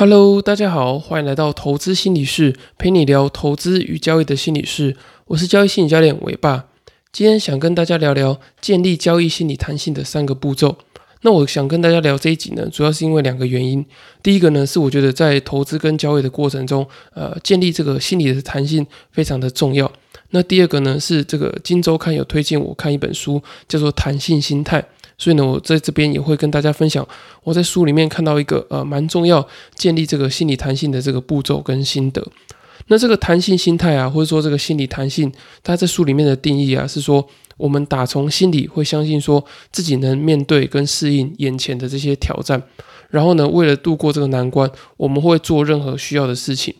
Hello，大家好，欢迎来到投资心理室，陪你聊投资与交易的心理室。我是交易心理教练伟爸，今天想跟大家聊聊建立交易心理弹性的三个步骤。那我想跟大家聊这一集呢，主要是因为两个原因。第一个呢，是我觉得在投资跟交易的过程中，呃，建立这个心理的弹性非常的重要。那第二个呢，是这个金周刊有推荐我看一本书，叫做《弹性心态》。所以呢，我在这边也会跟大家分享我在书里面看到一个呃蛮重要建立这个心理弹性的这个步骤跟心得。那这个弹性心态啊，或者说这个心理弹性，它在书里面的定义啊，是说我们打从心里会相信说自己能面对跟适应眼前的这些挑战，然后呢，为了度过这个难关，我们会做任何需要的事情。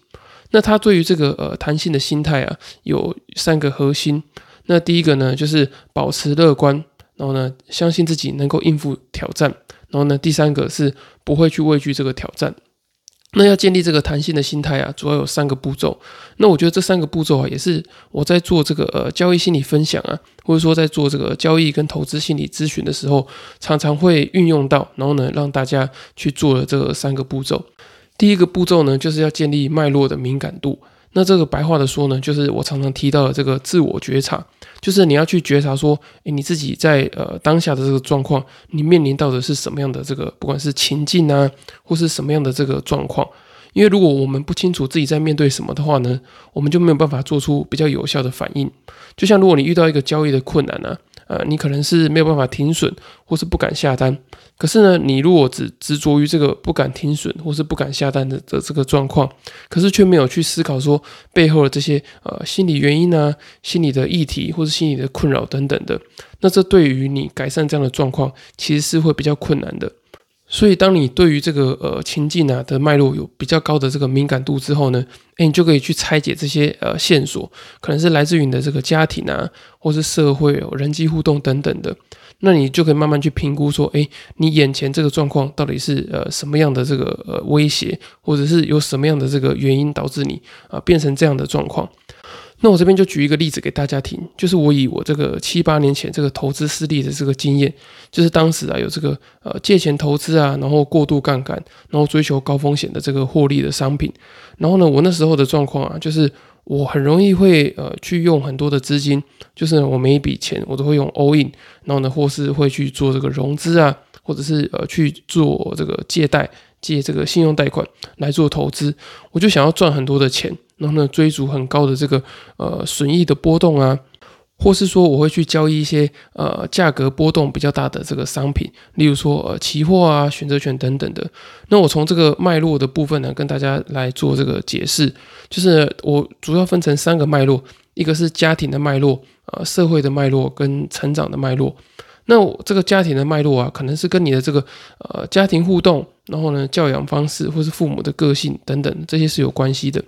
那他对于这个呃弹性的心态啊，有三个核心。那第一个呢，就是保持乐观。然后呢，相信自己能够应付挑战。然后呢，第三个是不会去畏惧这个挑战。那要建立这个弹性的心态啊，主要有三个步骤。那我觉得这三个步骤啊，也是我在做这个呃交易心理分享啊，或者说在做这个交易跟投资心理咨询的时候，常常会运用到。然后呢，让大家去做了这三个步骤。第一个步骤呢，就是要建立脉络的敏感度。那这个白话的说呢，就是我常常提到的这个自我觉察，就是你要去觉察说，诶，你自己在呃当下的这个状况，你面临到的是什么样的这个，不管是情境啊，或是什么样的这个状况。因为如果我们不清楚自己在面对什么的话呢，我们就没有办法做出比较有效的反应。就像如果你遇到一个交易的困难呢。呃，你可能是没有办法停损，或是不敢下单。可是呢，你如果只执着于这个不敢停损，或是不敢下单的的这个状况，可是却没有去思考说背后的这些呃心理原因啊、心理的议题或是心理的困扰等等的，那这对于你改善这样的状况，其实是会比较困难的。所以，当你对于这个呃情境啊的脉络有比较高的这个敏感度之后呢，诶，你就可以去拆解这些呃线索，可能是来自于你的这个家庭啊，或是社会、人际互动等等的，那你就可以慢慢去评估说，诶，你眼前这个状况到底是呃什么样的这个呃威胁，或者是有什么样的这个原因导致你啊变成这样的状况。那我这边就举一个例子给大家听，就是我以我这个七八年前这个投资失利的这个经验，就是当时啊有这个呃借钱投资啊，然后过度杠杆，然后追求高风险的这个获利的商品，然后呢我那时候的状况啊，就是我很容易会呃去用很多的资金，就是我每一笔钱我都会用 all in，然后呢或是会去做这个融资啊，或者是呃去做这个借贷借这个信用贷款来做投资，我就想要赚很多的钱。然后呢，追逐很高的这个呃损益的波动啊，或是说我会去交易一些呃价格波动比较大的这个商品，例如说呃期货啊、选择权等等的。那我从这个脉络的部分呢，跟大家来做这个解释，就是我主要分成三个脉络，一个是家庭的脉络，呃社会的脉络跟成长的脉络。那我这个家庭的脉络啊，可能是跟你的这个呃家庭互动，然后呢教养方式或是父母的个性等等这些是有关系的。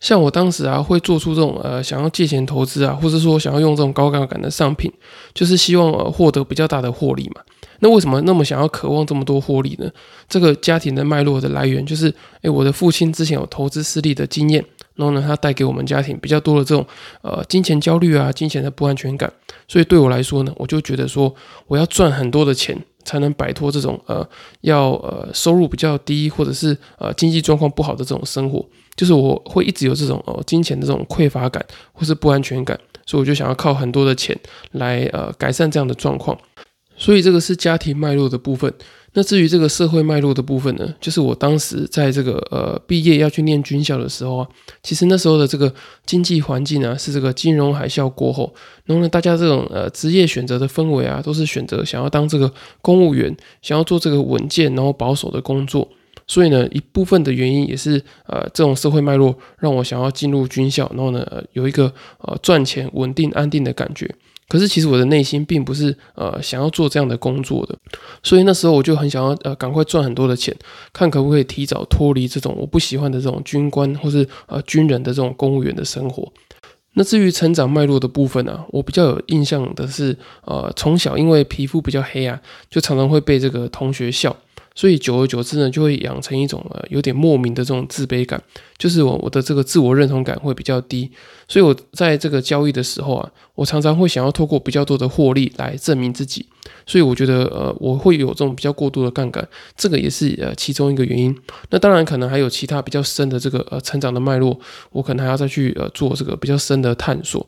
像我当时啊，会做出这种呃，想要借钱投资啊，或者说想要用这种高杠杆的商品，就是希望呃获得比较大的获利嘛。那为什么那么想要渴望这么多获利呢？这个家庭的脉络的来源就是，诶，我的父亲之前有投资失利的经验，然后呢，他带给我们家庭比较多的这种呃金钱焦虑啊，金钱的不安全感。所以对我来说呢，我就觉得说，我要赚很多的钱，才能摆脱这种呃要呃收入比较低或者是呃经济状况不好的这种生活。就是我会一直有这种呃金钱的这种匮乏感或是不安全感，所以我就想要靠很多的钱来呃改善这样的状况。所以这个是家庭脉络的部分。那至于这个社会脉络的部分呢，就是我当时在这个呃毕业要去念军校的时候啊，其实那时候的这个经济环境啊是这个金融海啸过后，然后呢大家这种呃职业选择的氛围啊，都是选择想要当这个公务员，想要做这个稳健然后保守的工作。所以呢，一部分的原因也是呃，这种社会脉络让我想要进入军校，然后呢，有一个呃赚钱、稳定、安定的感觉。可是其实我的内心并不是呃想要做这样的工作的，所以那时候我就很想要呃赶快赚很多的钱，看可不可以提早脱离这种我不喜欢的这种军官或是呃军人的这种公务员的生活。那至于成长脉络的部分呢，我比较有印象的是，呃，从小因为皮肤比较黑啊，就常常会被这个同学笑。所以久而久之呢，就会养成一种呃有点莫名的这种自卑感，就是我我的这个自我认同感会比较低。所以我在这个交易的时候啊，我常常会想要透过比较多的获利来证明自己。所以我觉得呃我会有这种比较过度的杠杆，这个也是呃其中一个原因。那当然可能还有其他比较深的这个呃成长的脉络，我可能还要再去呃做这个比较深的探索。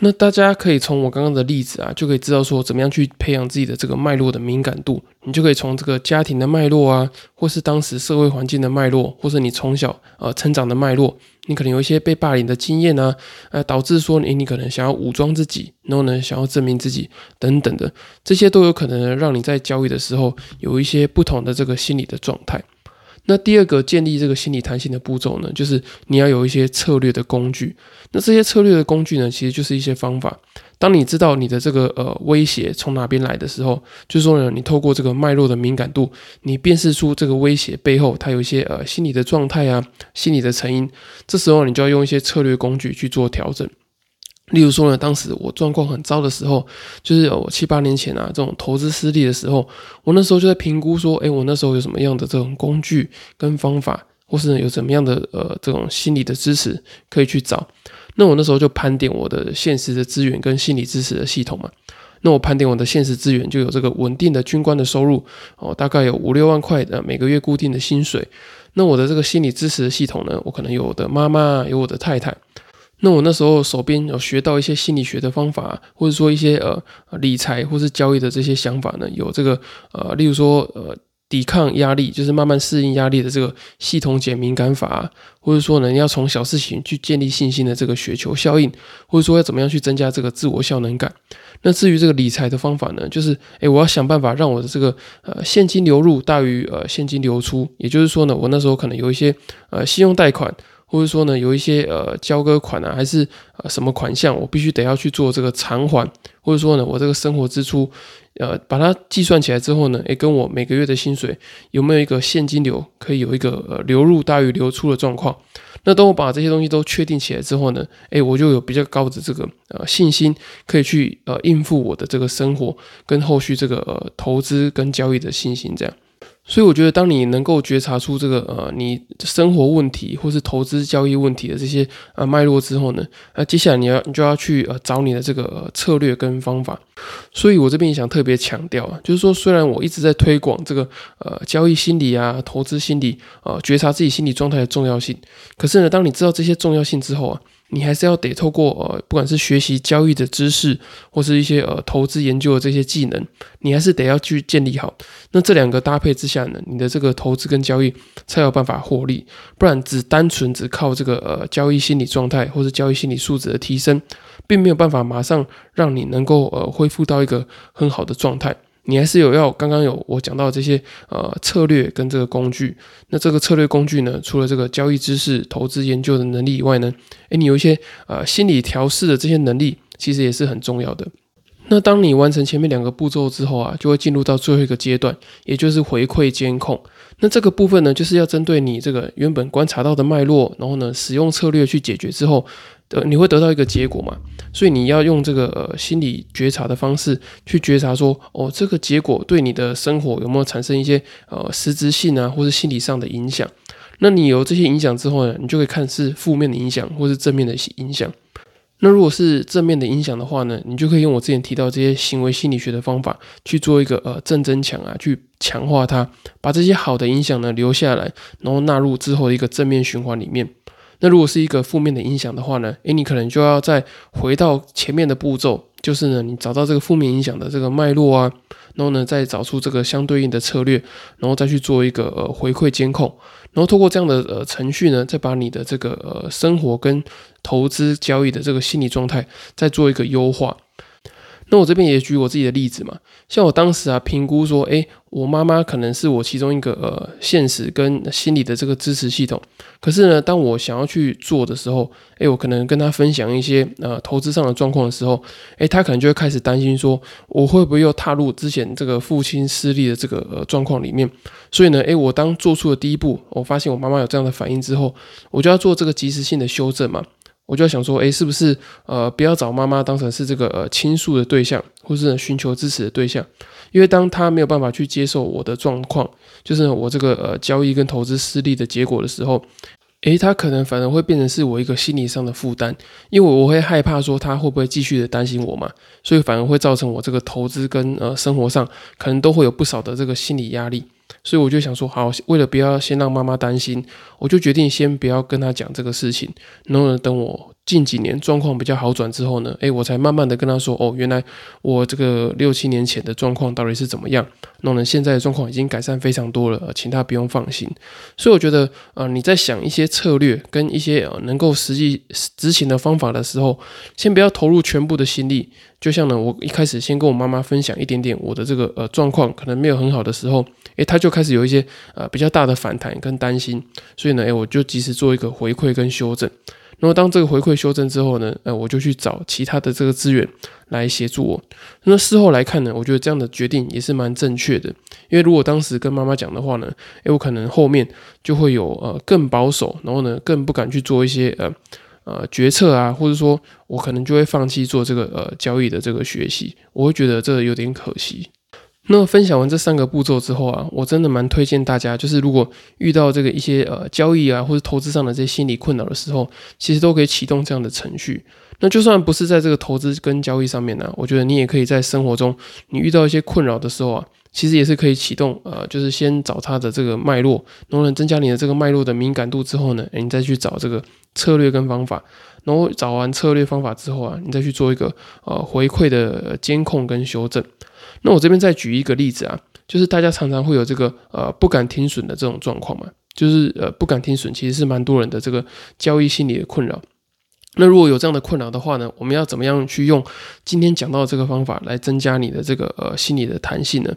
那大家可以从我刚刚的例子啊，就可以知道说怎么样去培养自己的这个脉络的敏感度。你就可以从这个家庭的脉络啊，或是当时社会环境的脉络，或是你从小呃成长的脉络，你可能有一些被霸凌的经验啊，呃，导致说你你可能想要武装自己，然后呢想要证明自己等等的，这些都有可能让你在交易的时候有一些不同的这个心理的状态。那第二个建立这个心理弹性的步骤呢，就是你要有一些策略的工具。那这些策略的工具呢，其实就是一些方法。当你知道你的这个呃威胁从哪边来的时候，就是说呢，你透过这个脉络的敏感度，你辨识出这个威胁背后它有一些呃心理的状态啊，心理的成因。这时候你就要用一些策略工具去做调整。例如说呢，当时我状况很糟的时候，就是我七八年前啊，这种投资失利的时候，我那时候就在评估说，诶，我那时候有什么样的这种工具跟方法，或是有怎么样的呃这种心理的支持可以去找。那我那时候就盘点我的现实的资源跟心理支持的系统嘛。那我盘点我的现实资源，就有这个稳定的军官的收入哦，大概有五六万块的每个月固定的薪水。那我的这个心理支持的系统呢，我可能有我的妈妈，有我的太太。那我那时候手边有学到一些心理学的方法，或者说一些呃理财或是交易的这些想法呢，有这个呃，例如说呃抵抗压力，就是慢慢适应压力的这个系统减敏感法，或者说呢要从小事情去建立信心的这个雪球效应，或者说要怎么样去增加这个自我效能感。那至于这个理财的方法呢，就是诶，我要想办法让我的这个呃现金流入大于呃现金流出，也就是说呢，我那时候可能有一些呃信用贷款。或者说呢，有一些呃交割款啊，还是呃什么款项，我必须得要去做这个偿还，或者说呢，我这个生活支出，呃，把它计算起来之后呢，诶，跟我每个月的薪水有没有一个现金流可以有一个呃流入大于流出的状况？那当我把这些东西都确定起来之后呢，诶，我就有比较高的这个呃信心，可以去呃应付我的这个生活跟后续这个呃投资跟交易的信心这样。所以我觉得，当你能够觉察出这个呃你生活问题或是投资交易问题的这些呃脉络之后呢，呃接下来你要你就要去呃找你的这个策略跟方法。所以我这边也想特别强调啊，就是说虽然我一直在推广这个呃交易心理啊、投资心理啊、觉察自己心理状态的重要性，可是呢，当你知道这些重要性之后啊。你还是要得透过呃，不管是学习交易的知识，或是一些呃投资研究的这些技能，你还是得要去建立好。那这两个搭配之下呢，你的这个投资跟交易才有办法获利。不然只单纯只靠这个呃交易心理状态或者交易心理素质的提升，并没有办法马上让你能够呃恢复到一个很好的状态。你还是有要刚刚有我讲到这些呃策略跟这个工具，那这个策略工具呢，除了这个交易知识、投资研究的能力以外呢，诶，你有一些呃心理调试的这些能力，其实也是很重要的。那当你完成前面两个步骤之后啊，就会进入到最后一个阶段，也就是回馈监控。那这个部分呢，就是要针对你这个原本观察到的脉络，然后呢，使用策略去解决之后。呃，你会得到一个结果嘛？所以你要用这个呃心理觉察的方式去觉察，说哦，这个结果对你的生活有没有产生一些呃实质性啊，或是心理上的影响？那你有这些影响之后呢，你就可以看是负面的影响，或是正面的影响。那如果是正面的影响的话呢，你就可以用我之前提到这些行为心理学的方法去做一个呃正增强啊，去强化它，把这些好的影响呢留下来，然后纳入之后的一个正面循环里面。那如果是一个负面的影响的话呢？诶，你可能就要再回到前面的步骤，就是呢，你找到这个负面影响的这个脉络啊，然后呢，再找出这个相对应的策略，然后再去做一个呃回馈监控，然后通过这样的呃程序呢，再把你的这个呃生活跟投资交易的这个心理状态再做一个优化。那我这边也举我自己的例子嘛，像我当时啊评估说，诶，我妈妈可能是我其中一个呃现实跟心理的这个支持系统。可是呢，当我想要去做的时候，诶，我可能跟她分享一些呃投资上的状况的时候，诶，她可能就会开始担心说，我会不会又踏入之前这个父亲失利的这个呃状况里面？所以呢，诶，我当做出了第一步，我发现我妈妈有这样的反应之后，我就要做这个及时性的修正嘛。我就想说，诶，是不是呃不要找妈妈当成是这个呃倾诉的对象，或是寻求支持的对象？因为当他没有办法去接受我的状况，就是我这个呃交易跟投资失利的结果的时候，诶，他可能反而会变成是我一个心理上的负担，因为我会害怕说他会不会继续的担心我嘛，所以反而会造成我这个投资跟呃生活上可能都会有不少的这个心理压力。所以我就想说，好，为了不要先让妈妈担心，我就决定先不要跟他讲这个事情，然后呢，等我。近几年状况比较好转之后呢，诶，我才慢慢的跟他说，哦，原来我这个六七年前的状况到底是怎么样？那呢，现在的状况已经改善非常多了，请他不用放心。所以我觉得，呃，你在想一些策略跟一些呃能够实际执行的方法的时候，先不要投入全部的心力。就像呢，我一开始先跟我妈妈分享一点点我的这个呃状况，可能没有很好的时候，诶，他就开始有一些呃比较大的反弹跟担心。所以呢，诶，我就及时做一个回馈跟修正。那么当这个回馈修正之后呢，呃，我就去找其他的这个资源来协助我。那事后来看呢，我觉得这样的决定也是蛮正确的。因为如果当时跟妈妈讲的话呢，诶，我可能后面就会有呃更保守，然后呢更不敢去做一些呃呃决策啊，或者说我可能就会放弃做这个呃交易的这个学习。我会觉得这有点可惜。那分享完这三个步骤之后啊，我真的蛮推荐大家，就是如果遇到这个一些呃交易啊或者投资上的这些心理困扰的时候，其实都可以启动这样的程序。那就算不是在这个投资跟交易上面呢，我觉得你也可以在生活中，你遇到一些困扰的时候啊，其实也是可以启动呃，就是先找它的这个脉络，能不能增加你的这个脉络的敏感度之后呢，你再去找这个策略跟方法，然后找完策略方法之后啊，你再去做一个呃回馈的监控跟修正。那我这边再举一个例子啊，就是大家常常会有这个呃不敢停损的这种状况嘛，就是呃不敢停损，其实是蛮多人的这个交易心理的困扰。那如果有这样的困扰的话呢，我们要怎么样去用今天讲到这个方法来增加你的这个呃心理的弹性呢？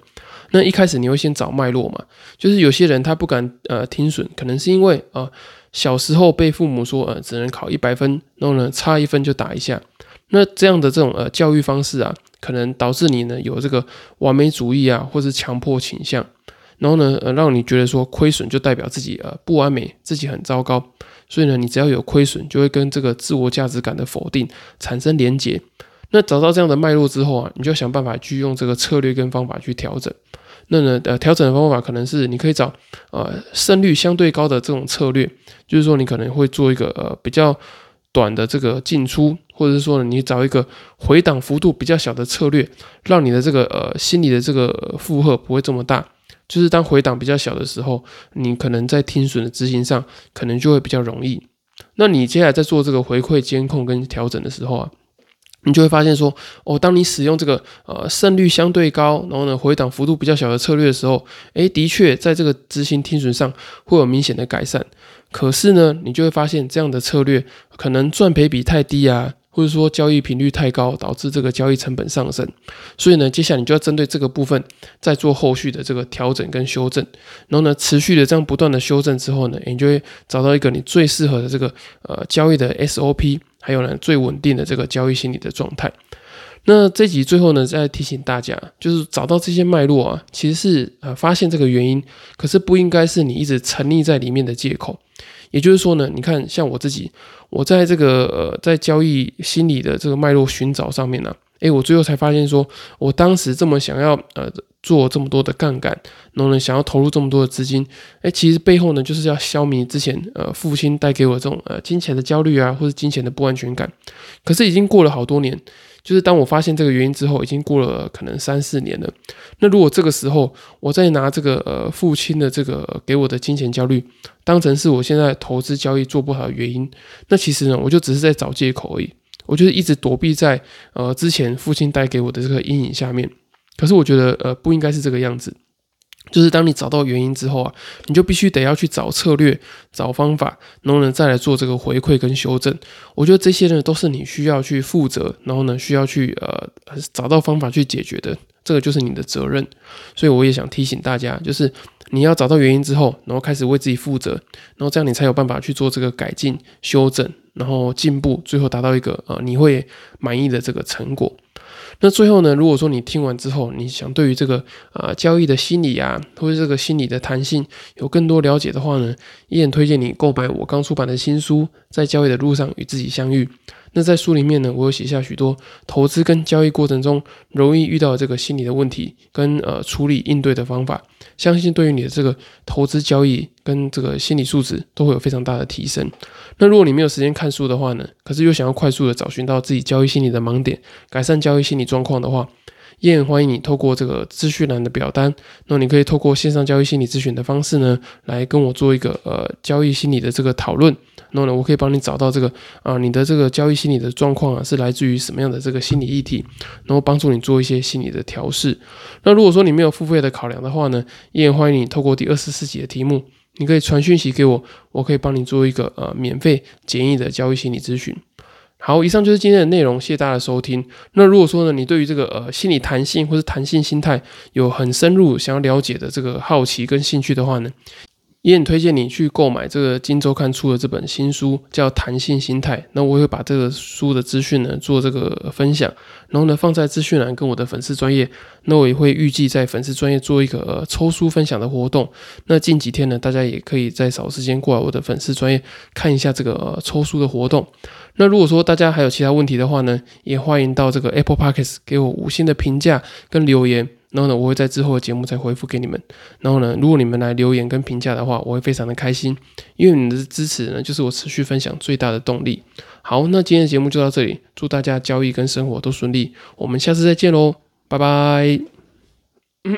那一开始你会先找脉络嘛，就是有些人他不敢呃停损，可能是因为呃小时候被父母说呃只能考一百分，然后呢差一分就打一下，那这样的这种呃教育方式啊。可能导致你呢有这个完美主义啊，或是强迫倾向，然后呢，呃，让你觉得说亏损就代表自己呃不完美，自己很糟糕，所以呢，你只要有亏损，就会跟这个自我价值感的否定产生连结。那找到这样的脉络之后啊，你就想办法去用这个策略跟方法去调整。那呢，呃，调整的方法可能是你可以找呃胜率相对高的这种策略，就是说你可能会做一个呃比较。短的这个进出，或者是说你找一个回档幅度比较小的策略，让你的这个呃心理的这个负荷不会这么大。就是当回档比较小的时候，你可能在听损的执行上可能就会比较容易。那你接下来在做这个回馈监控跟调整的时候啊。你就会发现说，哦，当你使用这个呃胜率相对高，然后呢回档幅度比较小的策略的时候，诶，的确在这个执行听损上会有明显的改善。可是呢，你就会发现这样的策略可能赚赔比太低啊。或者说交易频率太高，导致这个交易成本上升，所以呢，接下来你就要针对这个部分再做后续的这个调整跟修正，然后呢，持续的这样不断的修正之后呢，你就会找到一个你最适合的这个呃交易的 SOP，还有呢最稳定的这个交易心理的状态。那这集最后呢，再提醒大家，就是找到这些脉络啊，其实是呃发现这个原因，可是不应该是你一直沉溺在里面的借口。也就是说呢，你看像我自己。我在这个呃，在交易心理的这个脉络寻找上面呢，诶，我最后才发现说，我当时这么想要呃做这么多的杠杆，然后呢想要投入这么多的资金，诶，其实背后呢就是要消弭之前呃父亲带给我这种呃金钱的焦虑啊，或者金钱的不安全感。可是已经过了好多年。就是当我发现这个原因之后，已经过了可能三四年了。那如果这个时候我再拿这个呃父亲的这个给我的金钱焦虑当成是我现在投资交易做不好的原因，那其实呢，我就只是在找借口而已。我就是一直躲避在呃之前父亲带给我的这个阴影下面。可是我觉得呃不应该是这个样子。就是当你找到原因之后啊，你就必须得要去找策略、找方法，然后呢再来做这个回馈跟修正。我觉得这些呢都是你需要去负责，然后呢需要去呃找到方法去解决的，这个就是你的责任。所以我也想提醒大家，就是你要找到原因之后，然后开始为自己负责，然后这样你才有办法去做这个改进、修正，然后进步，最后达到一个呃你会满意的这个成果。那最后呢，如果说你听完之后，你想对于这个啊交易的心理啊，或者这个心理的弹性有更多了解的话呢，依然推荐你购买我刚出版的新书《在交易的路上与自己相遇》。那在书里面呢，我有写下许多投资跟交易过程中容易遇到这个心理的问题跟呃处理应对的方法，相信对于你的这个投资交易跟这个心理素质都会有非常大的提升。那如果你没有时间看书的话呢，可是又想要快速的找寻到自己交易心理的盲点，改善交易心理状况的话，也欢迎你透过这个资讯栏的表单，那你可以透过线上交易心理咨询的方式呢，来跟我做一个呃交易心理的这个讨论。然后呢，我可以帮你找到这个啊，你的这个交易心理的状况啊，是来自于什么样的这个心理议题，然后帮助你做一些心理的调试。那如果说你没有付费的考量的话呢，也欢迎你透过第二十四集的题目，你可以传讯息给我，我可以帮你做一个呃免费简易的交易心理咨询。好，以上就是今天的内容，谢谢大家的收听。那如果说呢，你对于这个呃心理弹性或是弹性心态有很深入想要了解的这个好奇跟兴趣的话呢？也很推荐你去购买这个金周刊出的这本新书，叫《弹性心态》。那我会把这个书的资讯呢做这个分享，然后呢放在资讯栏跟我的粉丝专业。那我也会预计在粉丝专业做一个抽书分享的活动。那近几天呢，大家也可以再找时间过来我的粉丝专业看一下这个抽书的活动。那如果说大家还有其他问题的话呢，也欢迎到这个 Apple Podcast 给我五星的评价跟留言。然后呢，我会在之后的节目再回复给你们。然后呢，如果你们来留言跟评价的话，我会非常的开心，因为你们的支持呢，就是我持续分享最大的动力。好，那今天的节目就到这里，祝大家交易跟生活都顺利，我们下次再见喽，拜拜。